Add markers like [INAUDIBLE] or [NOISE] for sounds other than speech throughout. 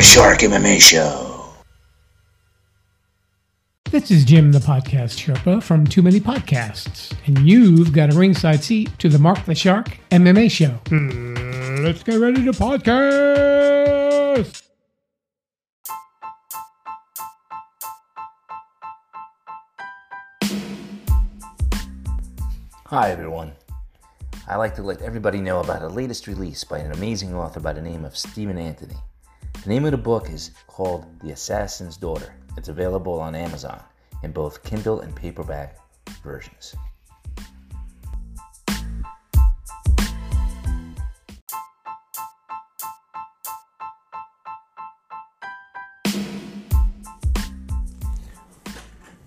Mark the Shark MMA Show. This is Jim, the podcast Sherpa from Too Many Podcasts, and you've got a ringside seat to the Mark the Shark MMA Show. Hmm, let's get ready to podcast. Hi, everyone. I like to let everybody know about a latest release by an amazing author by the name of Stephen Anthony. The name of the book is called The Assassin's Daughter. It's available on Amazon in both Kindle and paperback versions.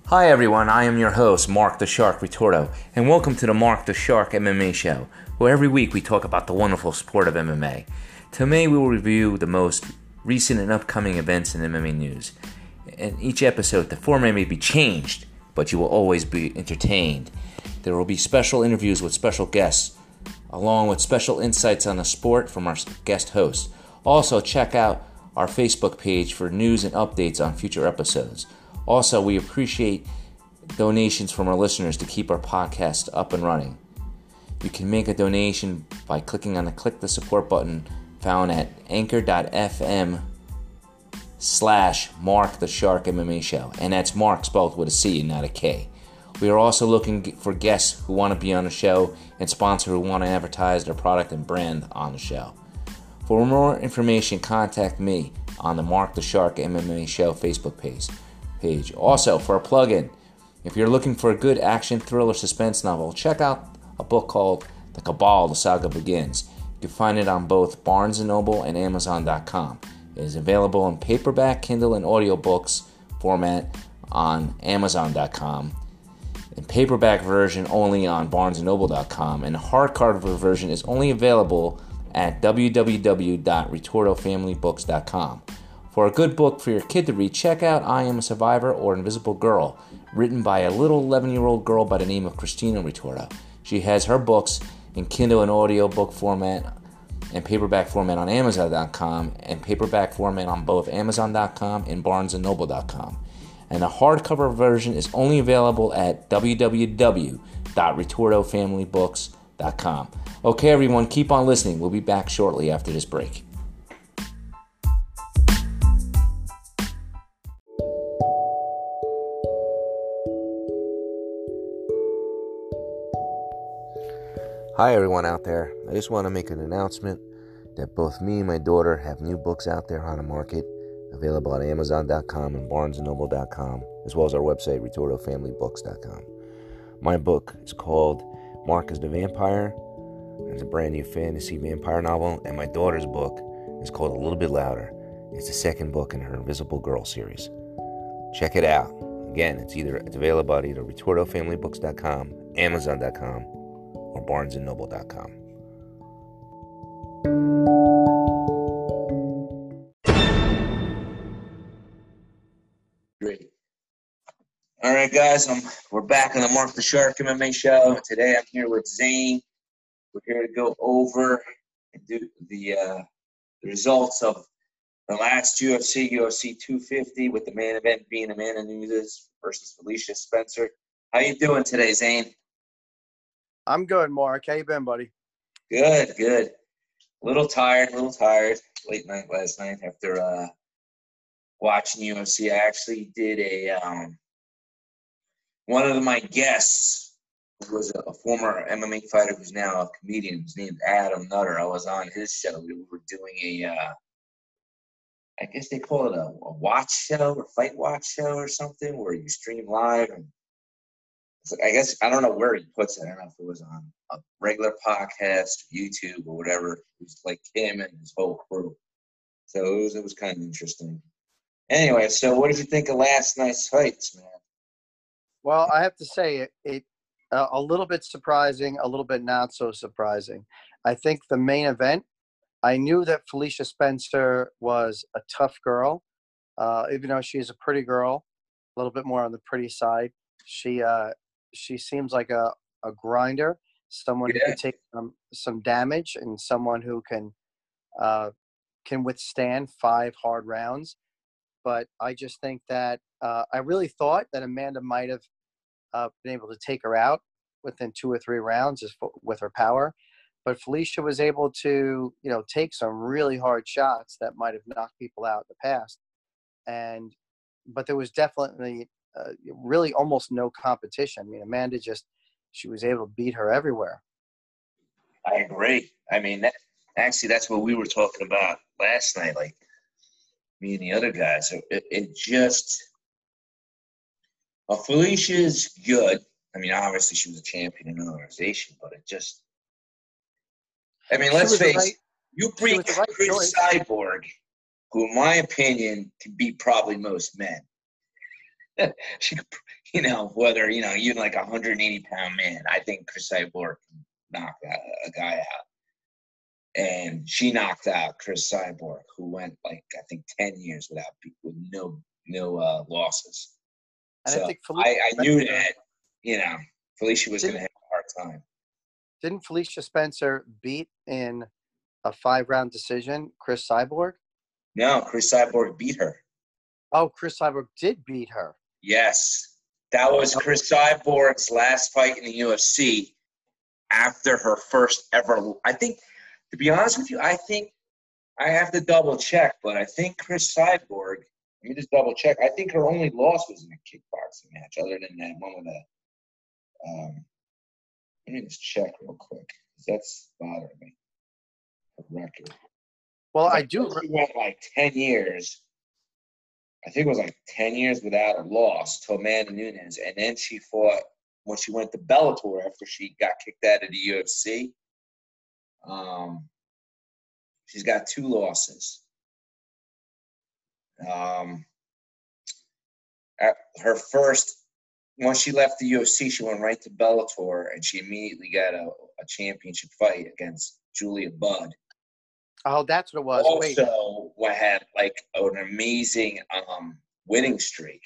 Hi everyone, I am your host, Mark the Shark Ritordo, and welcome to the Mark the Shark MMA Show, where every week we talk about the wonderful sport of MMA. Today we will review the most recent and upcoming events in MMA news. In each episode, the format may be changed, but you will always be entertained. There will be special interviews with special guests, along with special insights on the sport from our guest hosts. Also, check out our Facebook page for news and updates on future episodes. Also, we appreciate donations from our listeners to keep our podcast up and running. You can make a donation by clicking on the click the support button found at anchor.fm slash Mark the Shark MMA Show. And that's Mark spelled with a C and not a K. We are also looking for guests who want to be on the show and sponsor who want to advertise their product and brand on the show. For more information, contact me on the Mark the Shark MMA Show Facebook page page. Also, for a plug-in, if you're looking for a good action thriller suspense novel, check out a book called The Cabal: The Saga Begins. You can find it on both Barnes & Noble and Amazon.com. It is available in paperback, Kindle, and audiobooks format on Amazon.com. In paperback version only on BarnesandNoble.com, and hardcover version is only available at www.retortofamilybooks.com. For a good book for your kid to read, check out I Am a Survivor or Invisible Girl, written by a little 11 year old girl by the name of Christina Ritordo. She has her books in Kindle and audiobook format and paperback format on Amazon.com and paperback format on both Amazon.com and BarnesandNoble.com. And the hardcover version is only available at www.retortofamilybooks.com. Okay, everyone, keep on listening. We'll be back shortly after this break. Hi, everyone out there. I just want to make an announcement that both me and my daughter have new books out there on the market, available at Amazon.com and BarnesandNoble.com, as well as our website, RetortoFamilyBooks.com. My book is called Mark is the Vampire. It's a brand new fantasy vampire novel, and my daughter's book is called A Little Bit Louder. It's the second book in her Invisible Girl series. Check it out. Again, it's either it's available at either RetortoFamilyBooks.com, Amazon.com, or barnesandnoble.com. Great. All right, guys, I'm, we're back on the Mark the Shark MMA show. Today I'm here with Zane. We're here to go over and do the, uh, the results of the last UFC, UFC 250, with the main event being Amanda Nunes versus Felicia Spencer. How you doing today, Zane? I'm good, Mark. How you been, buddy? Good, good. A little tired, a little tired. Late night last night after uh, watching UFC. I actually did a um, one of my guests was a, former MMA fighter who's now a comedian. His named Adam Nutter. I was on his show. We were doing a, uh, I guess they call it a, a watch show or fight watch show or something, where you stream live and I guess I don't know where he puts it. I don't know if it was on a regular podcast, YouTube, or whatever. It was like him and his whole crew. So it was it was kind of interesting. Anyway, so what did you think of last night's fights, man? Well, I have to say it, it uh, a little bit surprising, a little bit not so surprising. I think the main event. I knew that Felicia Spencer was a tough girl, uh, even though she's a pretty girl, a little bit more on the pretty side. She uh, she seems like a, a grinder, someone yeah. who can take some, some damage and someone who can uh, can withstand five hard rounds. But I just think that uh, I really thought that Amanda might have uh, been able to take her out within two or three rounds with her power. But Felicia was able to, you know, take some really hard shots that might have knocked people out in the past. And, but there was definitely uh, really almost no competition. I mean, Amanda just, she was able to beat her everywhere. I agree. I mean, that, actually, that's what we were talking about last night. Like, me and the other guys. It, it just, well, Felicia's good. I mean, obviously she was a champion in an organization, but it just, I mean, let's face right, you bring right Cris choice. Cyborg, who in my opinion can beat probably most men. [LAUGHS] she, you know, whether you know even like a 180 pound man, I think Cris Cyborg can knock a, a guy out and she knocked out Cris Cyborg, who went like I think ten years without with no no uh, losses. And so I, think Felicia I, I knew that you know Felicia was going to have a hard time. Didn't Felicia Spencer beat in a five round decision Cris Cyborg? No, Cris Cyborg beat her. Oh, Cris Cyborg did beat her. Yes, that was Cris Cyborg's last fight in the UFC after her first ever. I think to be honest with you, I think I have to double check, but I think Cris Cyborg. Let me just double check. I think her only loss was in a kickboxing match, other than that one with a. Um, let me just check real quick. That's bothering me. Her record. Well, I, I do. She went like ten years. I think it was like ten years without a loss to Amanda Nunes, and then she fought when she went to Bellator after she got kicked out of the UFC. Um, she's got two losses. Um, her first, once she left the UFC, she went right to Bellator, and she immediately got a, a championship fight against Julia Budd. Oh, that's what it was. Also, Wait. Had like an amazing um, winning streak.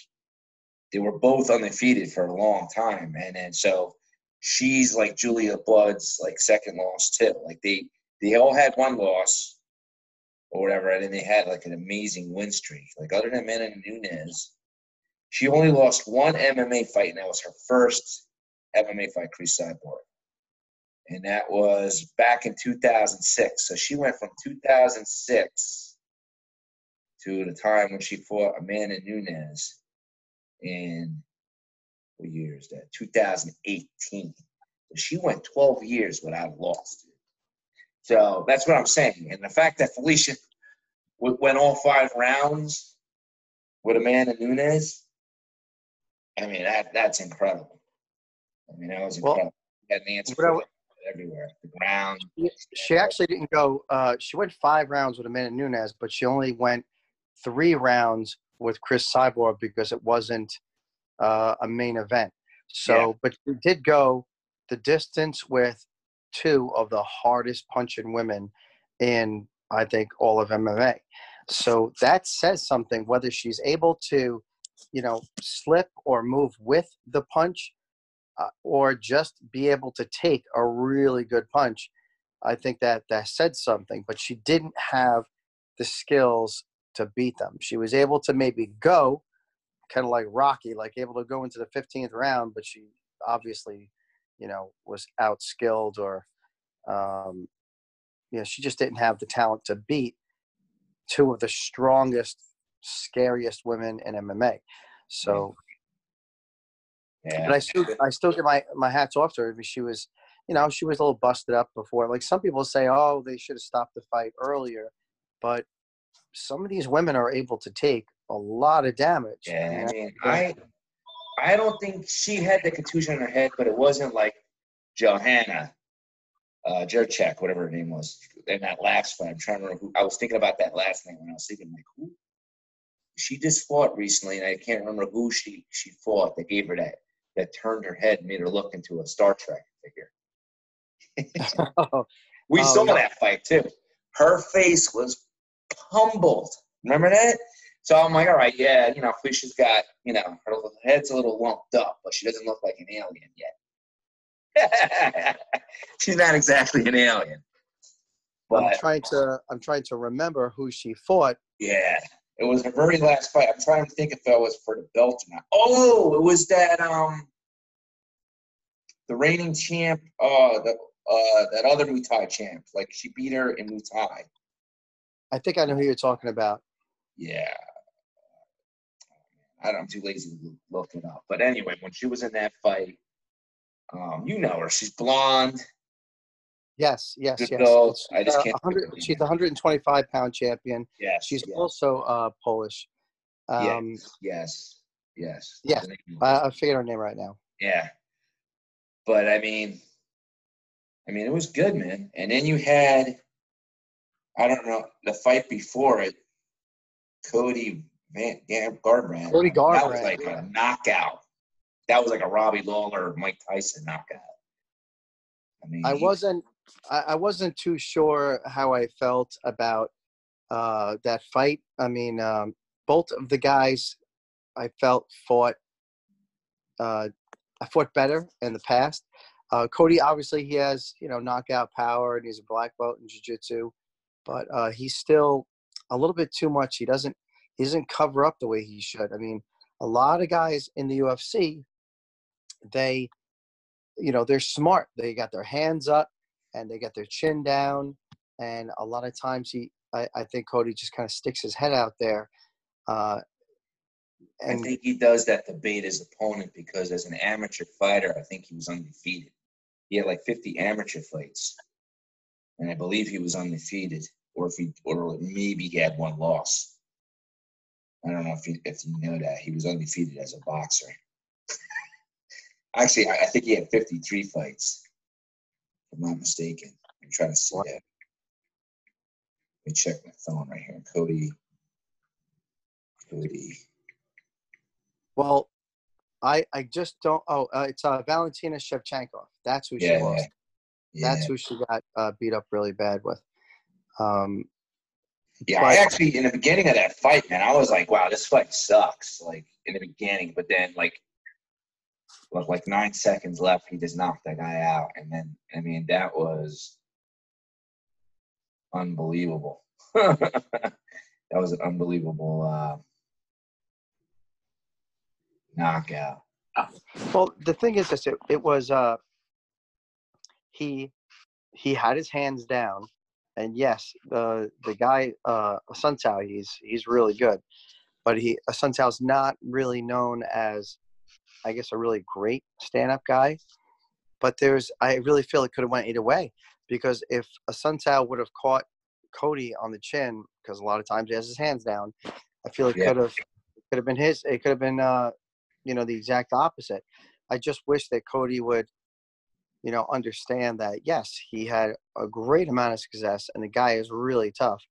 They were both undefeated for a long time, and then so she's like Julia Budd's like second loss too. Like they they all had one loss or whatever, and then they had like an amazing win streak. Like other than Amanda Nunes, she only lost one MMA fight, and that was her first MMA fight, Cris Cyborg. And that was back in 2006. So she went from 2006 to the time when she fought Amanda Nunes in what year is that? 2018. She went 12 years without a loss. So that's what I'm saying. And the fact that Felicia went all five rounds with Amanda Nunes, I mean that that's incredible. I mean that was incredible. Well, an answer everywhere. The ground. She actually didn't go. Uh, she went five rounds with Amanda Nunes, but she only went three rounds with Cris Cyborg because it wasn't uh, a main event. So, yeah. but she did go the distance with two of the hardest punching women in, I think, all of MMA. So that says something, whether she's able to, you know, slip or move with the punch uh, or just be able to take a really good punch. I think that that said something, but she didn't have the skills to beat them. She was able to maybe go, kind of like Rocky, like able to go into the 15th round, but she obviously, you know, was outskilled or, um, you know, she just didn't have the talent to beat two of the strongest, scariest women in MMA. So, yeah. but I still, I still get my my hats off to her. Because she was, you know, she was a little busted up before. Like some people say, oh, they should have stopped the fight earlier, but some of these women are able to take a lot of damage. Yeah, I mean, I I don't think she had the contusion in her head, but it wasn't like Joanna uh, whatever her name was, in that last fight. I'm trying to remember who. I was thinking about that last night when I was thinking, like, who? She just fought recently, and I can't remember who she she fought that gave her that that turned her head and made her look into a Star Trek figure. [LAUGHS] [LAUGHS] we oh, saw yeah. that fight too. Her face was humbled. Remember that? So I'm like, all right, yeah, you know, Felicia's got, you know, her head's a little lumped up, but she doesn't look like an alien yet. [LAUGHS] She's not exactly an alien. I'm trying to I'm trying to remember who she fought. yeah, it was her very last fight. I'm trying to think if that was for the belt or not. Oh, it was that um the reigning champ, uh the uh that other Muay Thai champ. Like she beat her in Muay Thai. I think I know who you're talking about. Yeah. I don't, I'm too lazy to look it up. But anyway, when she was in that fight, um, you know her. She's blonde. Yes, yes, yes. It's, I just can't 100 think of her she's the 125 pound champion. Yes. She's yes, also uh, Polish. Um, yes. Yes. Yeah, The name I, I figured her name right now. Yeah. But I mean, I mean, it was good, man. And then you had, I don't know, the fight before it, Cody Van Garbrandt. Cody That was like yeah. a knockout. That was like a Robbie Lawler, Mike Tyson knockout. I mean, I wasn't I, I wasn't too sure how I felt about uh, that fight. I mean, um, both of the guys I felt fought uh, I fought better in the past. Uh, Cody obviously he has you know knockout power and he's a black belt in jiu-jitsu, but uh, he's still a little bit too much. He doesn't he doesn't cover up the way he should. I mean, a lot of guys in the UFC, they you know they're smart. They got their hands up and they got their chin down. And a lot of times he, I, I think Cody just kind of sticks his head out there. Uh, I think he does that to bait his opponent because as an amateur fighter, I think he was undefeated. He had like 50 amateur fights, and I believe he was undefeated, or if he, or maybe he had one loss. I don't know if you if you know that he was undefeated as a boxer. [LAUGHS] Actually, I, I think he had 53 fights, if I'm not mistaken. I'm trying to see that. Let me check my phone right here. Cody. Cody. well, I, I just don't. Oh, uh, it's uh, Valentina Shevchenko. That's who she Yeah, lost. yeah. That's who she got uh, beat up really bad with. Um, Yeah, I actually in the beginning of that fight, man, I was like, "Wow, this fight sucks." Like in the beginning, but then like, with like nine seconds left, he just knocked that guy out, and then I mean that was unbelievable. [LAUGHS] that was an unbelievable uh, knockout. Well, the thing is, this it, it was uh, he he had his hands down, and yes, the the guy uh, Assunção, he's he's really good, but he Assunção's not really known as, I guess, a really great stand up guy. But there's, I really feel it could have went either way, because if a Assunção would have caught Cody on the chin, because a lot of times he has his hands down, I feel it Yeah. could have could have been his. It could have been. Uh, you know the exact opposite i just wish that cody would you know understand that yes he had a great amount of success and the guy is really tough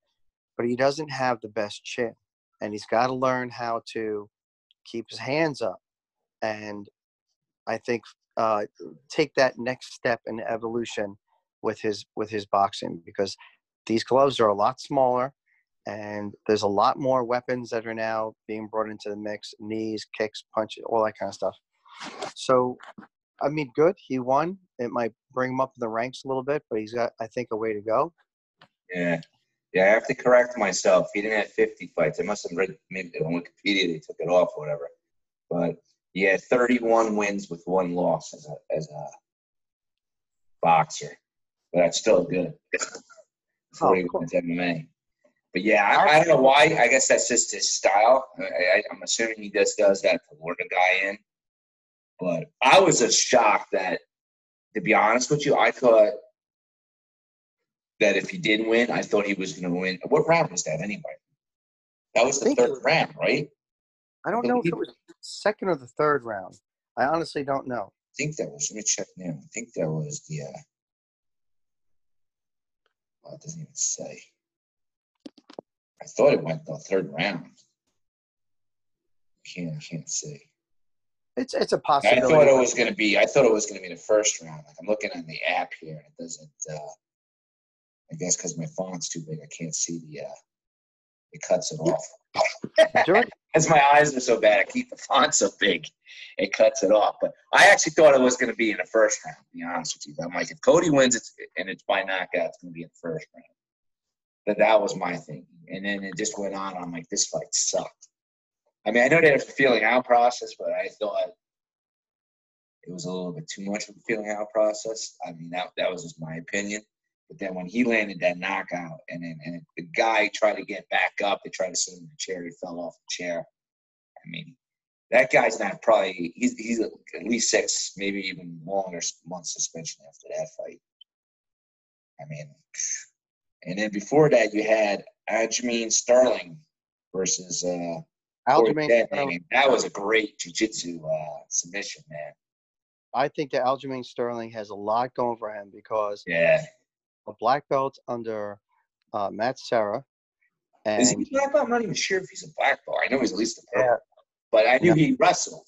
but he doesn't have the best chin and he's got to learn how to keep his hands up and i think uh, take that next step in evolution with his with his boxing because these gloves are a lot smaller and there's a lot more weapons that are now being brought into the mix knees kicks punches all that kind of stuff. So i mean good he won it might bring him up in the ranks a little bit but he's got i think a way to go Yeah, yeah. I have to correct myself. He didn't have 50 fights. I must have read maybe on Wikipedia they took it off or whatever. But he had 31 wins with one loss as a as a boxer. But that's still good. [LAUGHS] 40 Oh, cool. wins MMA. But yeah, I, I don't know why. I guess that's just his style. I, I, I'm assuming he just does that to lure the guy in. But I was just shocked that, to be honest with you, I thought that if he didn't win, I thought he was going to win. What round was that anyway? That was the third was- round, right? i don't know if it was second or the third round i honestly don't know I think that was. Let me check now. I think that was the. Uh, well, it doesn't even say. I thought it went the third round. Can't can't see. It's it's a possibility I thought it was going to be. I thought it was going to be the first round. Like I'm looking on the app here, and it doesn't. Uh, I guess because my font's too big, I can't see the. Uh, it cuts it off. As [LAUGHS] my eyes are so bad, I keep the font so big, it cuts it off. But I actually thought it was going to be in the first round. To be honest with you, I'm like, if Cody wins, it's and it's by knockout, it's going to be in the first round. But that was my thing, and then it just went on. I'm like, this fight sucked. I mean, I know there's a feeling out process, but I thought it was a little bit too much of a feeling out process. I mean, that that was just my opinion. But then when he landed that knockout, and then and the guy tried to get back up, they tried to sit in the chair, he fell off the chair. I mean, that guy's not probably he's he's at least six, maybe even longer month suspension after that fight. I mean, and then before that you had Aljamain Sterling versus uh Aljamain, Sterling. That was a great jiu-jitsu uh, submission, man. I think that Aljamain Sterling has a lot going for him because Yeah. a black belt under uh, Matt Serra, Is he black belt? I'm not even sure if he's a black belt. I know he's at least a purple. Yeah. But I knew he wrestled.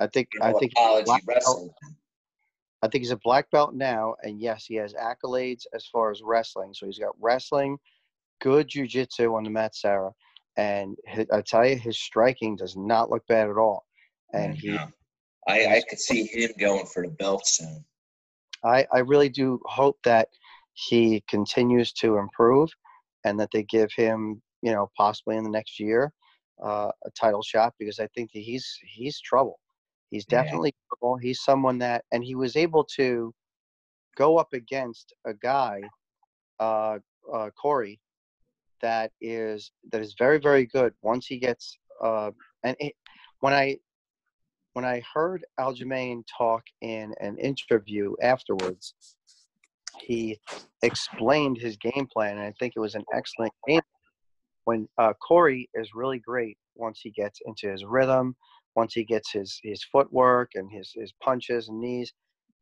I think You I think college belt. wrestled. I think he's a black belt now, and yes, he has accolades as far as wrestling. So he's got wrestling, good jujitsu on the Matt Serra, and I tell you, his striking does not look bad at all. And he, Yeah. I, I could see him going for the belt soon. I, I really do hope that he continues to improve, and that they give him, you know, possibly in the next year, uh, a title shot because I think that he's he's trouble. He's Yeah. definitely trouble. He's someone that, and he was able to go up against a guy, uh, uh, Cory, that is that is very very good. Once he gets, uh, and it, when I when I heard Aljamain talk in an interview afterwards, he explained his game plan, and I think it was an excellent game. When uh, Cory is really great once he gets into his rhythm, once he gets his his footwork and his his punches and knees,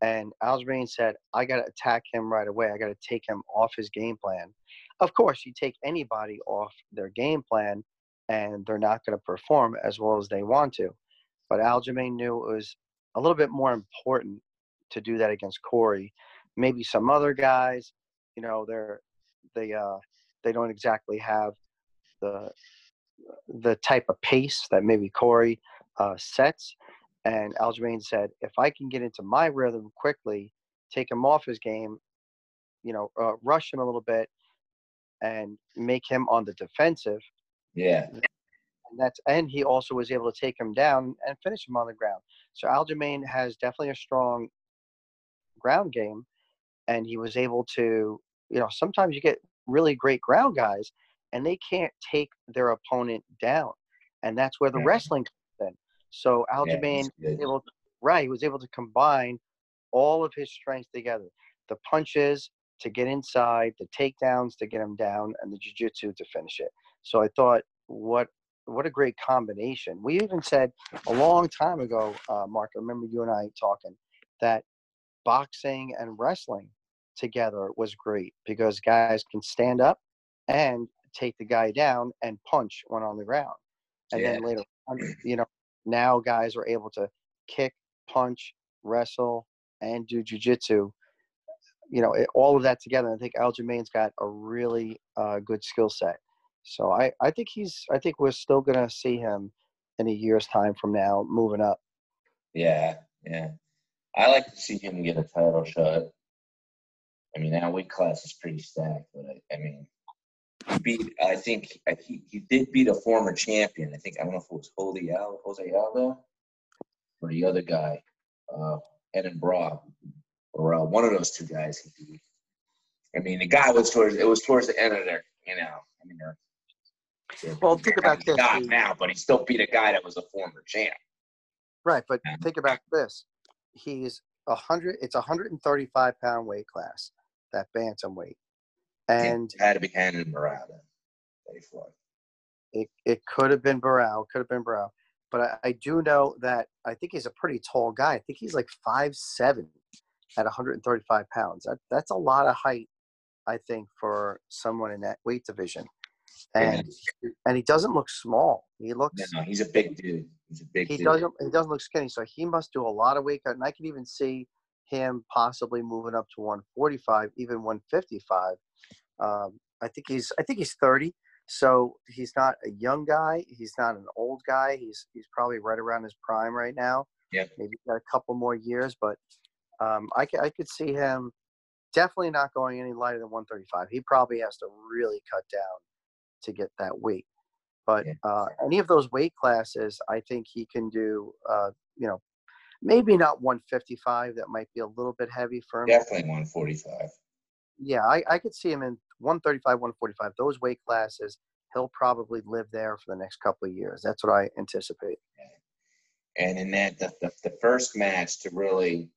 and Aljamain said, "I got to attack him right away. I got to take him off his game plan." Of course, you take anybody off their game plan, and they're not going to perform as well as they want to. But Aljamain knew it was a little bit more important to do that against Cory. Maybe some other guys, you know, they're they uh they don't exactly have the the type of pace that maybe Cory uh, sets. And Aljamain said, if I can get into my rhythm quickly, take him off his game, you know, uh, rush him a little bit, and make him on the defensive. Yeah. And that's and he also was able to take him down and finish him on the ground. So Aljamain has definitely a strong ground game, and he was able to, you know, sometimes you get really great ground guys, and they can't take their opponent down, and that's where the Yeah. wrestling comes in. So Yeah, Aljamain was able, right? He was able to combine all of his strengths together: the punches to get inside, the takedowns to get him down, and the jiu-jitsu to finish it. So I thought, what what a great combination. We even said a long time ago, uh, Mark. I remember you and I talking that boxing and wrestling together was great because guys can stand up and take the guy down and punch when on the ground. And then later on, you know, now guys are able to kick, punch, wrestle, and do jujitsu. You know, it, all of that together. I think Aljamain's got a really uh, good skill set. So I, I think he's I think we're still gonna see him in a year's time from now moving up. Yeah. Yeah. I like to see him get a title shot. I mean, that weight class is pretty stacked, but I, I mean, he beat. I think uh, he, he did beat a former champion. I think I don't know if it was Jose Aldo, Jose Aldo, or the other guy, uh, Renan Barão, or uh, one of those two guys he. I mean, the guy was towards it was towards the end of their, you know. I mean, they're, they're Well, think about this, not now, but he still beat a guy that was a former champ. Right, but Yeah. think about this. He's a hundred. It's a hundred and thirty-five pound weight class, that bantamweight, and it had to be Renan Barão. then, that he fought. it, it could have been Barão, could have been Barão. But I, I do know that I think he's a pretty tall guy. I think he's like five seven at 135 pounds. That that's a lot of height, I think, for someone in that weight division. And and he doesn't look small. He looks No, no, he's a big dude. He's a big he dude. doesn't he doesn't look skinny. So he must do a lot of weight cut. And I can even see him possibly moving up to 145, even 155. Um, I think he's I think he's 30. So he's not a young guy. He's not an old guy. He's he's probably right around his prime right now. Yeah. Maybe got a couple more years, but um, I could I could see him definitely not going any lighter than 135. He probably has to really cut down to get that weight. But uh, any of those weight classes, I think he can do. Uh, you know, maybe not 155. That might be a little bit heavy for him. Definitely 145. Yeah, I, I could see him in 135, 145. Those weight classes, he'll probably live there for the next couple of years. That's what I anticipate. And in that, the, the, the first match to really,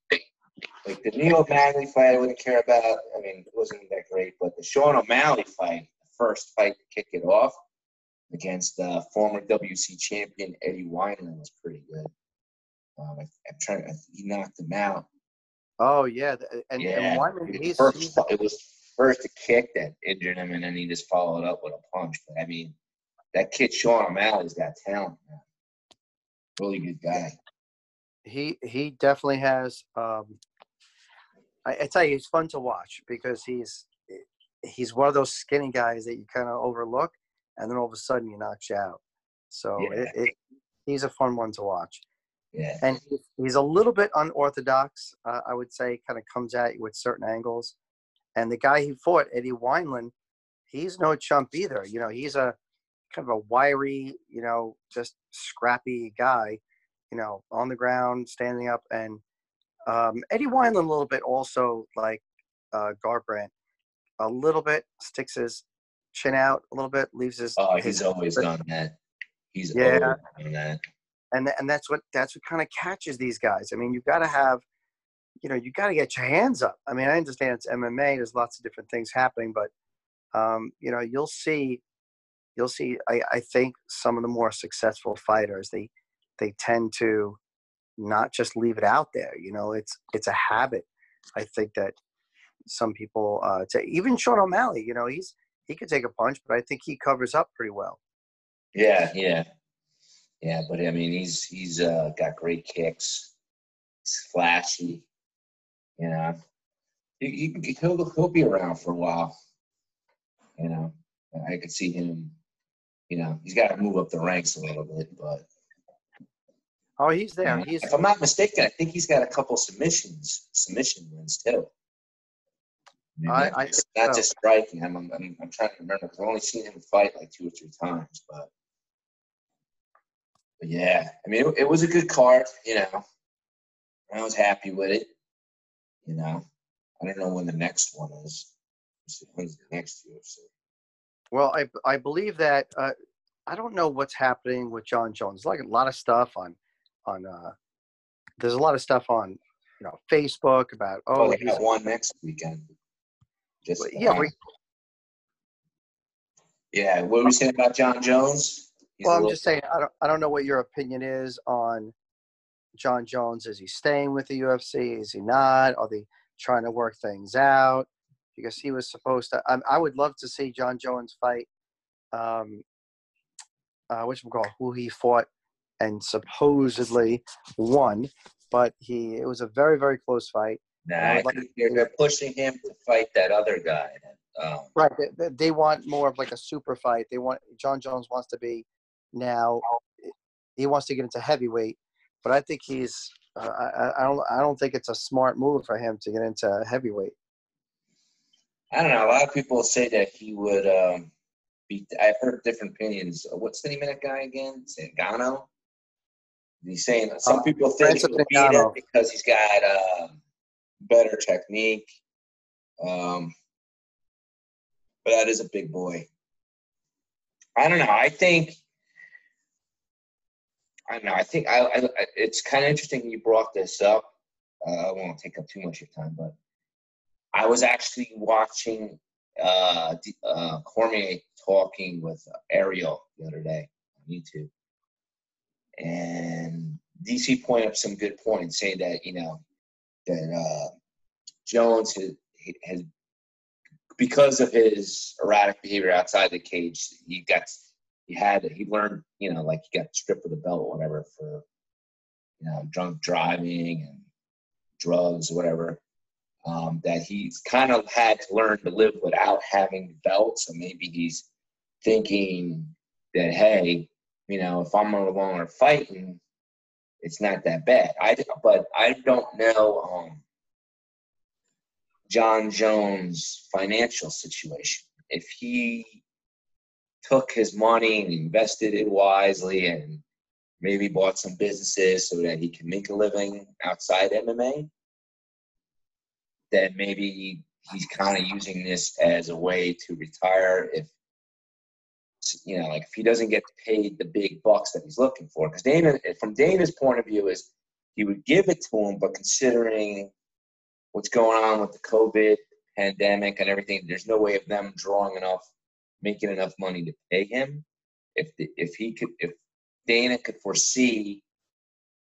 like the Neil O'Malley fight, I wouldn't care about. I mean, it wasn't that great, but the Sean O'Malley fight, the first fight to kick it off against uh, former WC champion Eddie Wineland was pretty good. Um, I, I'm trying. I, he knocked him out. Oh yeah, and, yeah, and Wyman, it first, it was first a kick that injured him, and then he just followed up with a punch. But I mean, that kid Sean O'Malley's got talent. Man. Really good guy. he he definitely has. Um, I, I tell you, he's fun to watch because he's he's one of those skinny guys that you kind of overlook, and then all of a sudden he knocks you out. So Yeah. it, it, he's a fun one to watch, Yeah. and he's a little bit unorthodox. Uh, I would say, kind of comes at you with certain angles. And the guy he fought, Eddie Wineland, he's no chump either. You know, he's a kind of a wiry, you know, just scrappy guy. You know, on the ground, standing up, and um, Eddie Wineland a little bit also like uh, Garbrandt, a little bit sticks his chin out a little bit, leaves his Oh, his he's always done that. He's Yeah. always done that. and th- and that's what that's what kind of catches these guys. I mean, you've got to have, you know, you got to get your hands up. I mean, I understand it's MMA. There's lots of different things happening, but um, you know, you'll see, you'll see. I, I think some of the more successful fighters they they tend to not just leave it out there. You know, it's it's a habit. I think that some people, uh, to, even Sean O'Malley, you know, he's he could take a punch, but I think he covers up pretty well. Yeah, yeah, yeah. But I mean, he's he's uh, got great kicks. He's flashy. You know, he, he he'll he'll be around for a while. You know, I could see him. You know, he's got to move up the ranks a little bit, but Oh, he's there. He's If I'm not mistaken, I think he's got a couple submissions, submission wins too. I- not I just- not so. just striking. I'm, I'm, I'm, I'm trying to remember because I've only seen him fight like two or three times, but, but yeah, I mean, it, it was a good card, you know. I was happy with it, you know. I don't know when the next one is. When's the next UFC? Well, I I believe that uh, I don't know what's happening with Jon Jones. Like a lot of stuff on on uh, there's a lot of stuff on you know Facebook about Oh, they he's, got one next weekend. Just yeah we, yeah. What were we saying about Jon Jones? He's well I'm little- just saying I don't I don't know what your opinion is on Jon Jones. Is he staying with the UFC? Is he not? Are they trying to work things out? Because he was supposed to. I, I would love to see Jon Jones fight. Um, uh, which we call who he fought and supposedly won, but he it was a very very close fight. Nah, would like they're, they're pushing him to fight that other guy. Um, Right, they- they, want more of like a super fight. They want Jon Jones wants to be now. He wants to get into heavyweight, but I think he's. Uh, I, I don't. I don't think it's a smart move for him to get into heavyweight. I don't know. A lot of people say that he would um, beat. I've heard different opinions. Uh, What's the name of that guy again? Ngannou. He's saying some Uh, people think he Francis would beat him because he's got uh, better technique. Um, but that is a big boy. I don't know. I think. I don't know. I think I, I, it's kind of interesting you brought this up. Uh, I won't take up too much of your time, but I was actually watching uh, uh, Cormier talking with Ariel the other day on YouTube, and DC pointed up some good points, saying that you know that uh, Jones has, has because of his erratic behavior outside the cage, he got he had he learned you know like he got stripped of the belt or whatever for you know drunk driving and drugs or whatever um, that he's kind of had to learn to live without having the belt. So maybe he's thinking that, hey, you know, if I'm no longer fighting, it's not that bad. I but I don't know. Um, Jon Jones' financial situation. If he took his money and invested it wisely and maybe bought some businesses so that he can make a living outside MMA, then maybe he's kind of using this as a way to retire if you know like if he doesn't get paid the big bucks that he's looking for because dana eh, from dana's point of view is he would give it to him but considering what's going on with the covid pandemic and everything there's no way of them drawing enough making enough money to pay him if the, if he could if dana could foresee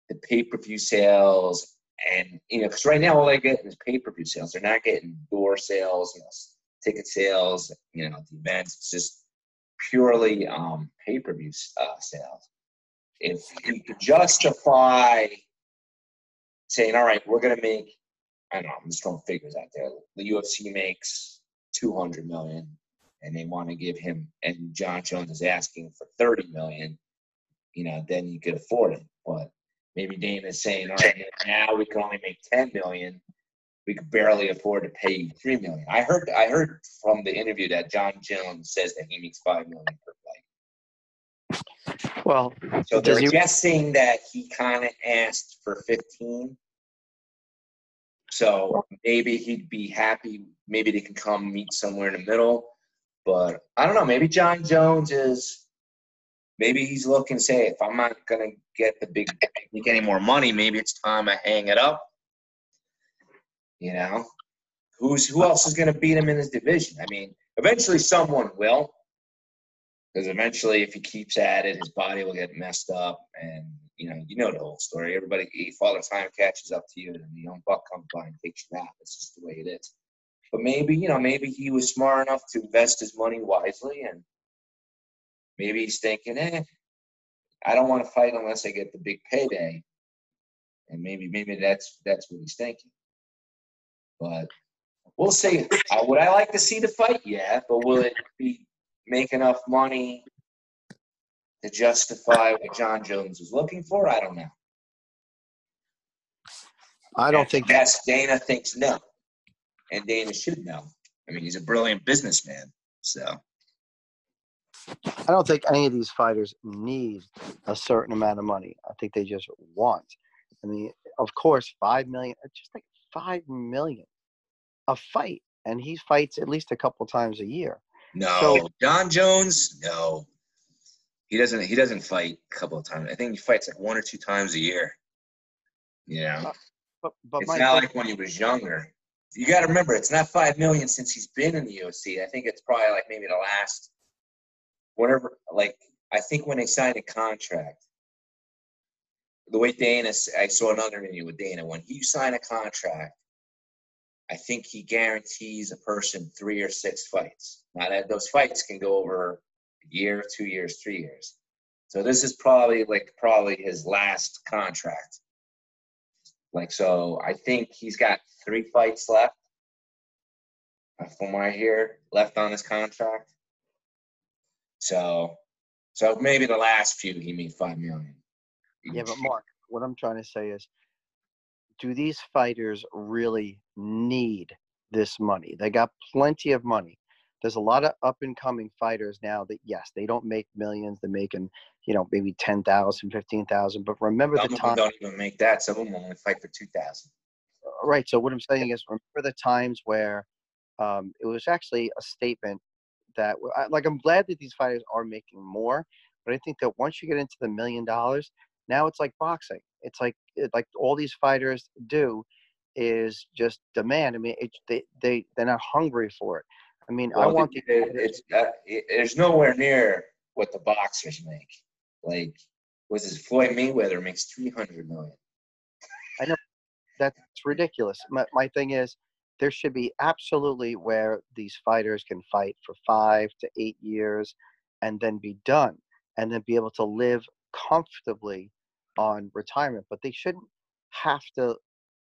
the pay-per-view sales and you know, because right now all they get is pay-per-view sales. They're not getting door sales, you know, ticket sales, you know, the events. It's just purely um, pay-per-view uh, sales. If you could justify saying, "All right, we're going to make," I don't know, I'm just throwing figures out there. The UFC makes 200 million, and they want to give him, and Jon Jones is asking for 30 million. You know, then you could afford it, but maybe Dana's saying, all right, now we can only make 10 million. We could barely afford to pay you three million. I heard I heard from the interview that Jon Jones says that he makes five million per fight. Well, so they're guessing that he kind of asked for 15. So maybe he'd be happy. Maybe they can come meet somewhere in the middle. But I don't know. Maybe Jon Jones is maybe he's looking say, if I'm not gonna get the big make any more money, maybe it's time I hang it up. You know, who's who else is gonna beat him in his division? I mean, eventually someone will, because eventually, if he keeps at it, his body will get messed up, and you know, you know the whole story. Everybody, if all the Time catches up to you, and the young buck comes by and takes you out. That's just the way it is. But maybe, you know, maybe he was smart enough to invest his money wisely and Maybe he's thinking, eh, I don't want to fight unless I get the big payday. And maybe maybe that's that's what he's thinking. But we'll see. Uh, would I like to see the fight? Yeah, but will it be make enough money to justify what Jon Jones was looking for? I don't know. I don't think. Yes, Dana thinks no, and Dana should know. I mean, he's a brilliant businessman, so. I don't think any of these fighters need a certain amount of money. I think they just want. I mean, of course, five million, just like five million a fight, and he fights at least a couple times a year. No, so, Jon Jones, no, he doesn't. He doesn't fight a couple of times. I think he fights like one or two times a year. You know, uh, but, but it's not like when he was younger. You got to remember, it's not five million since he's been in the UFC. I think it's probably like maybe the last whatever, like, I think when they signed a contract, the way Dana, I saw another interview with Dana, when he signed a contract, I think he guarantees a person three or six fights. Now that those fights can go over a year, two years, three years. So this is probably like probably his last contract. Like so, I think he's got three fights left, uh, from what I hear, left on his contract. So, so maybe the last few he made five million. Yeah, but Mark, what I'm trying to say is, do these fighters really need this money? They got plenty of money. There's a lot of up and coming fighters now that yes, they don't make millions. They're making, you know, maybe 10,000, 15,000. But remember Some the time. don't even make that. Some of them only fight for 2,000. Right. So what I'm saying is, remember the times where um, it was actually a statement that like I'm glad that these fighters are making more, but I think that once you get into the million dollars, now it's like boxing. It's like it, like all these fighters do is just demand. I mean, it, they they they're not hungry for it. I mean, well, I want the, it's uh, it, it's nowhere near what the boxers make. Like, was this Floyd Mayweather makes three hundred million? I know that's ridiculous. My my thing is, there should be absolutely where these fighters can fight for five to eight years and then be done and then be able to live comfortably on retirement but they shouldn't have to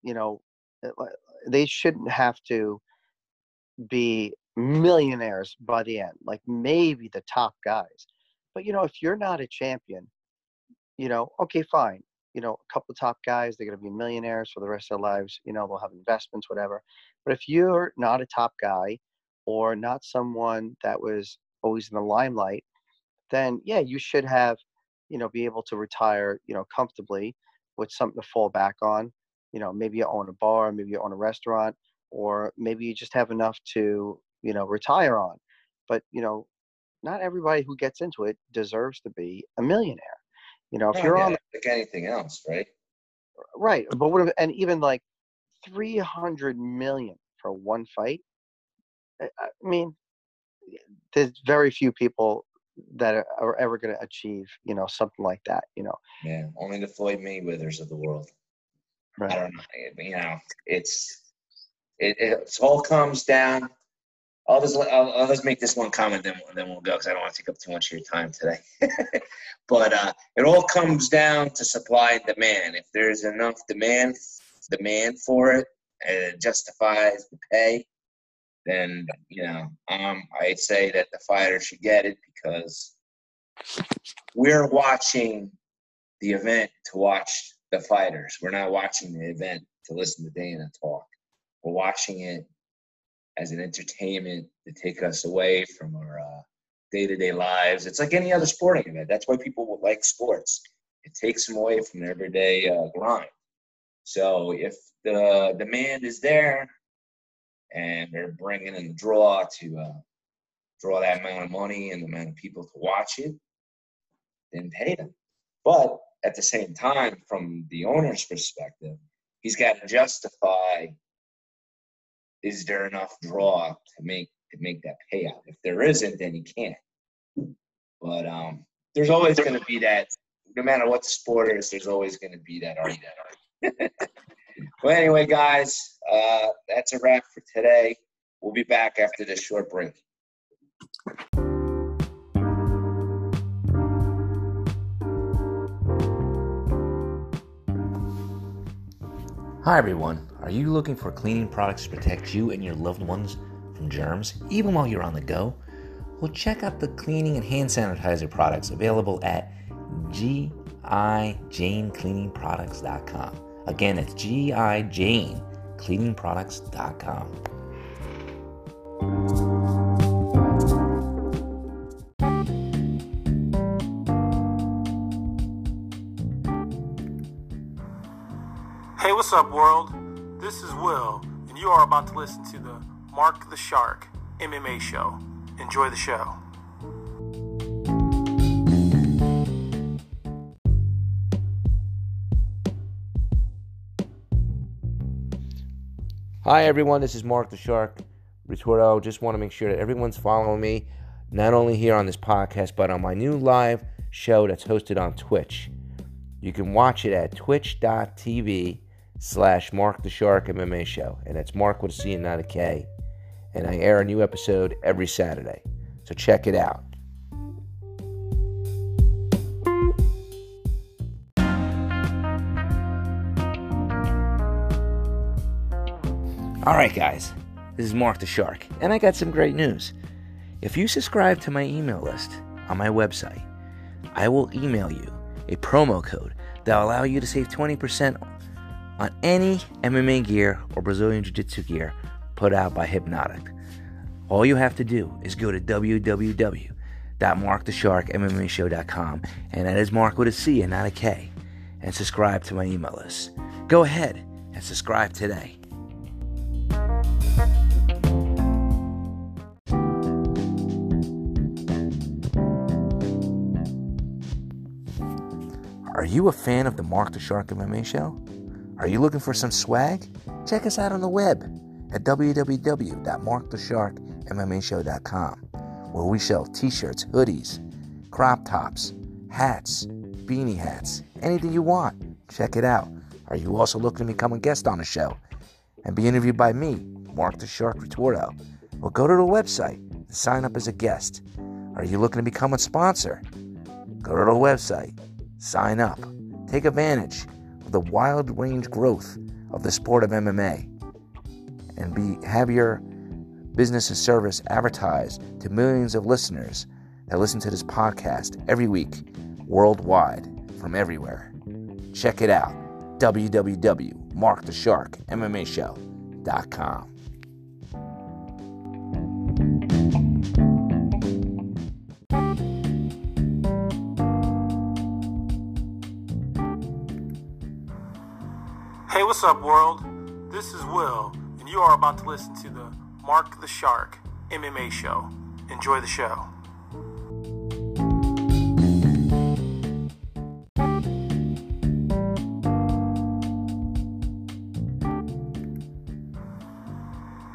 you know uh, they shouldn't have to be millionaires by the end like maybe the top guys but you know if you're not a champion you know okay fine you know, a couple top guys, they're going to be millionaires for the rest of their lives. You know, they'll have investments, whatever. But if you're not a top guy or not someone that was always in the limelight, then yeah, you should have, you know, be able to retire, you know, comfortably with something to fall back on. You know, maybe you own a bar, maybe you own a restaurant, or maybe you just have enough to, you know, retire on. But, you know, not everybody who gets into it deserves to be a millionaire. You know, if you're yeah, on like anything else, right? right, but what if, and even like 300 million for one fight. I I mean, there's very few people that are, are ever going to achieve, you know, something like that, you know. Yeah, only the Floyd Mayweathers of the world. I Right. don't know. it- You know, it's it, it all comes down. I'll just I'll, I'll just make this one comment, then then we'll go because I don't want to take up too much of your time today. [LAUGHS] but uh, it all comes down to supply and demand. If there's enough demand demand for it and it justifies the pay, then you know um, I say that the fighter should get it because we're watching the event to watch the fighters. We're not watching the event to listen to Dana talk. We're watching it as an entertainment to take us away from our uh, day-to-day lives. It's like any other sporting event. That's why people like sports. It takes them away from their everyday uh, grind. So if the demand is there, and they're bringing in the draw to uh, draw that amount of money and the amount of people to watch it, then pay them. But at the same time, from the owner's perspective, he's got to justify is there enough draw to make to make that payout? If there isn't, then he can't. But um, there's always going to be that. No matter what the sport is, there's always going to be that argument. [LAUGHS] well, anyway, guys, uh, that's a wrap for today. We'll be back after this short break. Hi everyone. Are you looking for cleaning products to protect you and your loved ones from germs, even while you're on the go? Well, check out the cleaning and hand sanitizer products available at gijanecleaningproducts.com. Again, it's gijanecleaningproducts.com. Hey, what's up, world? This is Will, and you are about to listen to the Marc the Shark MMA show. Enjoy the show. Hi everyone, this is Marc the Shark Retorto. Just want to make sure that everyone's following me, not only here on this podcast, but on my new live show that's hosted on Twitch. You can watch it at twitch.tv slash Marc the Shark MMA show. And it's Marc with a C and not a K. And I air a new episode every Saturday. So check it out. All right, guys, this is Marc the Shark, and I got some great news. If you subscribe to my email list on my website, I will email you a promo code that will allow you to save 20% on any MMA gear or Brazilian Jiu Jitsu gear put out by Hypnotik. All you have to do is go to www.markthesharkmmashow.com, and that is Marc with a C and not a K, and subscribe to my email list. Go ahead and subscribe today. Are you a fan of the Marc the Shark MMA show? Are you looking for some swag? Check us out on the web at www.markthesharkmmashow.com where we sell t-shirts, hoodies, crop tops, hats, beanie hats, anything you want. Check it out. Are you also looking to become a guest on the show and be interviewed by me, Marc the Shark Retorto? Well, go to the website and sign up as a guest. Are you looking to become a sponsor? Go to the website, sign up, take advantage of the wild range growth of the sport of MMA, and be have your business and service advertised to millions of listeners that listen to this podcast every week worldwide from everywhere. Check it out www.markthesharkmmashow.com. what's up, world? This is Will, and you are about to listen to the Marc the Shark MMA show. Enjoy the show.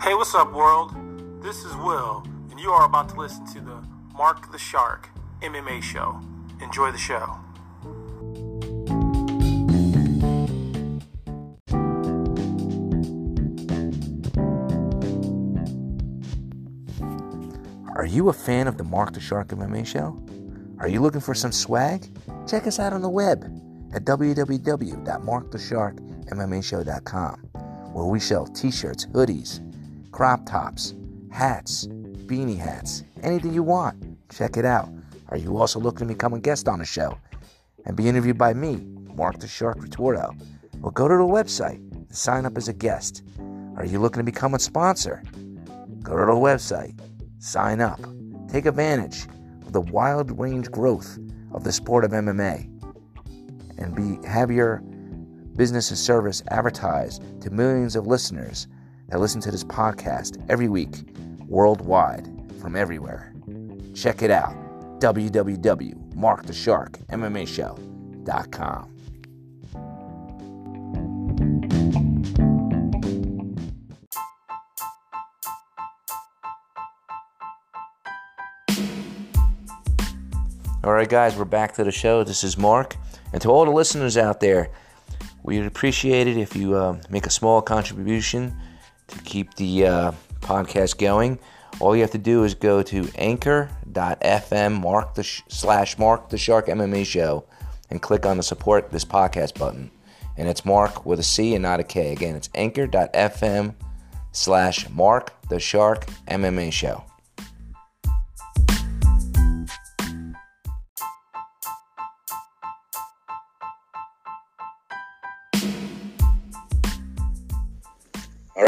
Hey, what's up, world? This is Will, and you are about to listen to the Marc the Shark MMA show. Enjoy the show. You a fan of the Marc the Shark MMA show? Are you looking for some swag? Check us out on the web at www.markthesharkmmashow.com where we sell t-shirts, hoodies, crop tops, hats, beanie hats, anything you want. Check it out. Are you also looking to become a guest on the show and be interviewed by me, Marc the Shark Retorto? Well, go to the website and sign up as a guest. Are you looking to become a sponsor? Go to the website, sign up, take advantage of the wild range growth of the sport of MMA, and be have your business and service advertised to millions of listeners that listen to this podcast every week worldwide from everywhere. Check it out www.markthesharkmmashow.com. All right, guys, we're back to the show. This is Marc. And to all the listeners out there, we'd appreciate it if you uh, make a small contribution to keep the uh, podcast going. All you have to do is go to anchor.fm mark the sh- slash mark the shark MMA show and click on the support this podcast button. And it's Marc with a C and not a K. Again, it's anchor.fm slash mark the shark MMA show.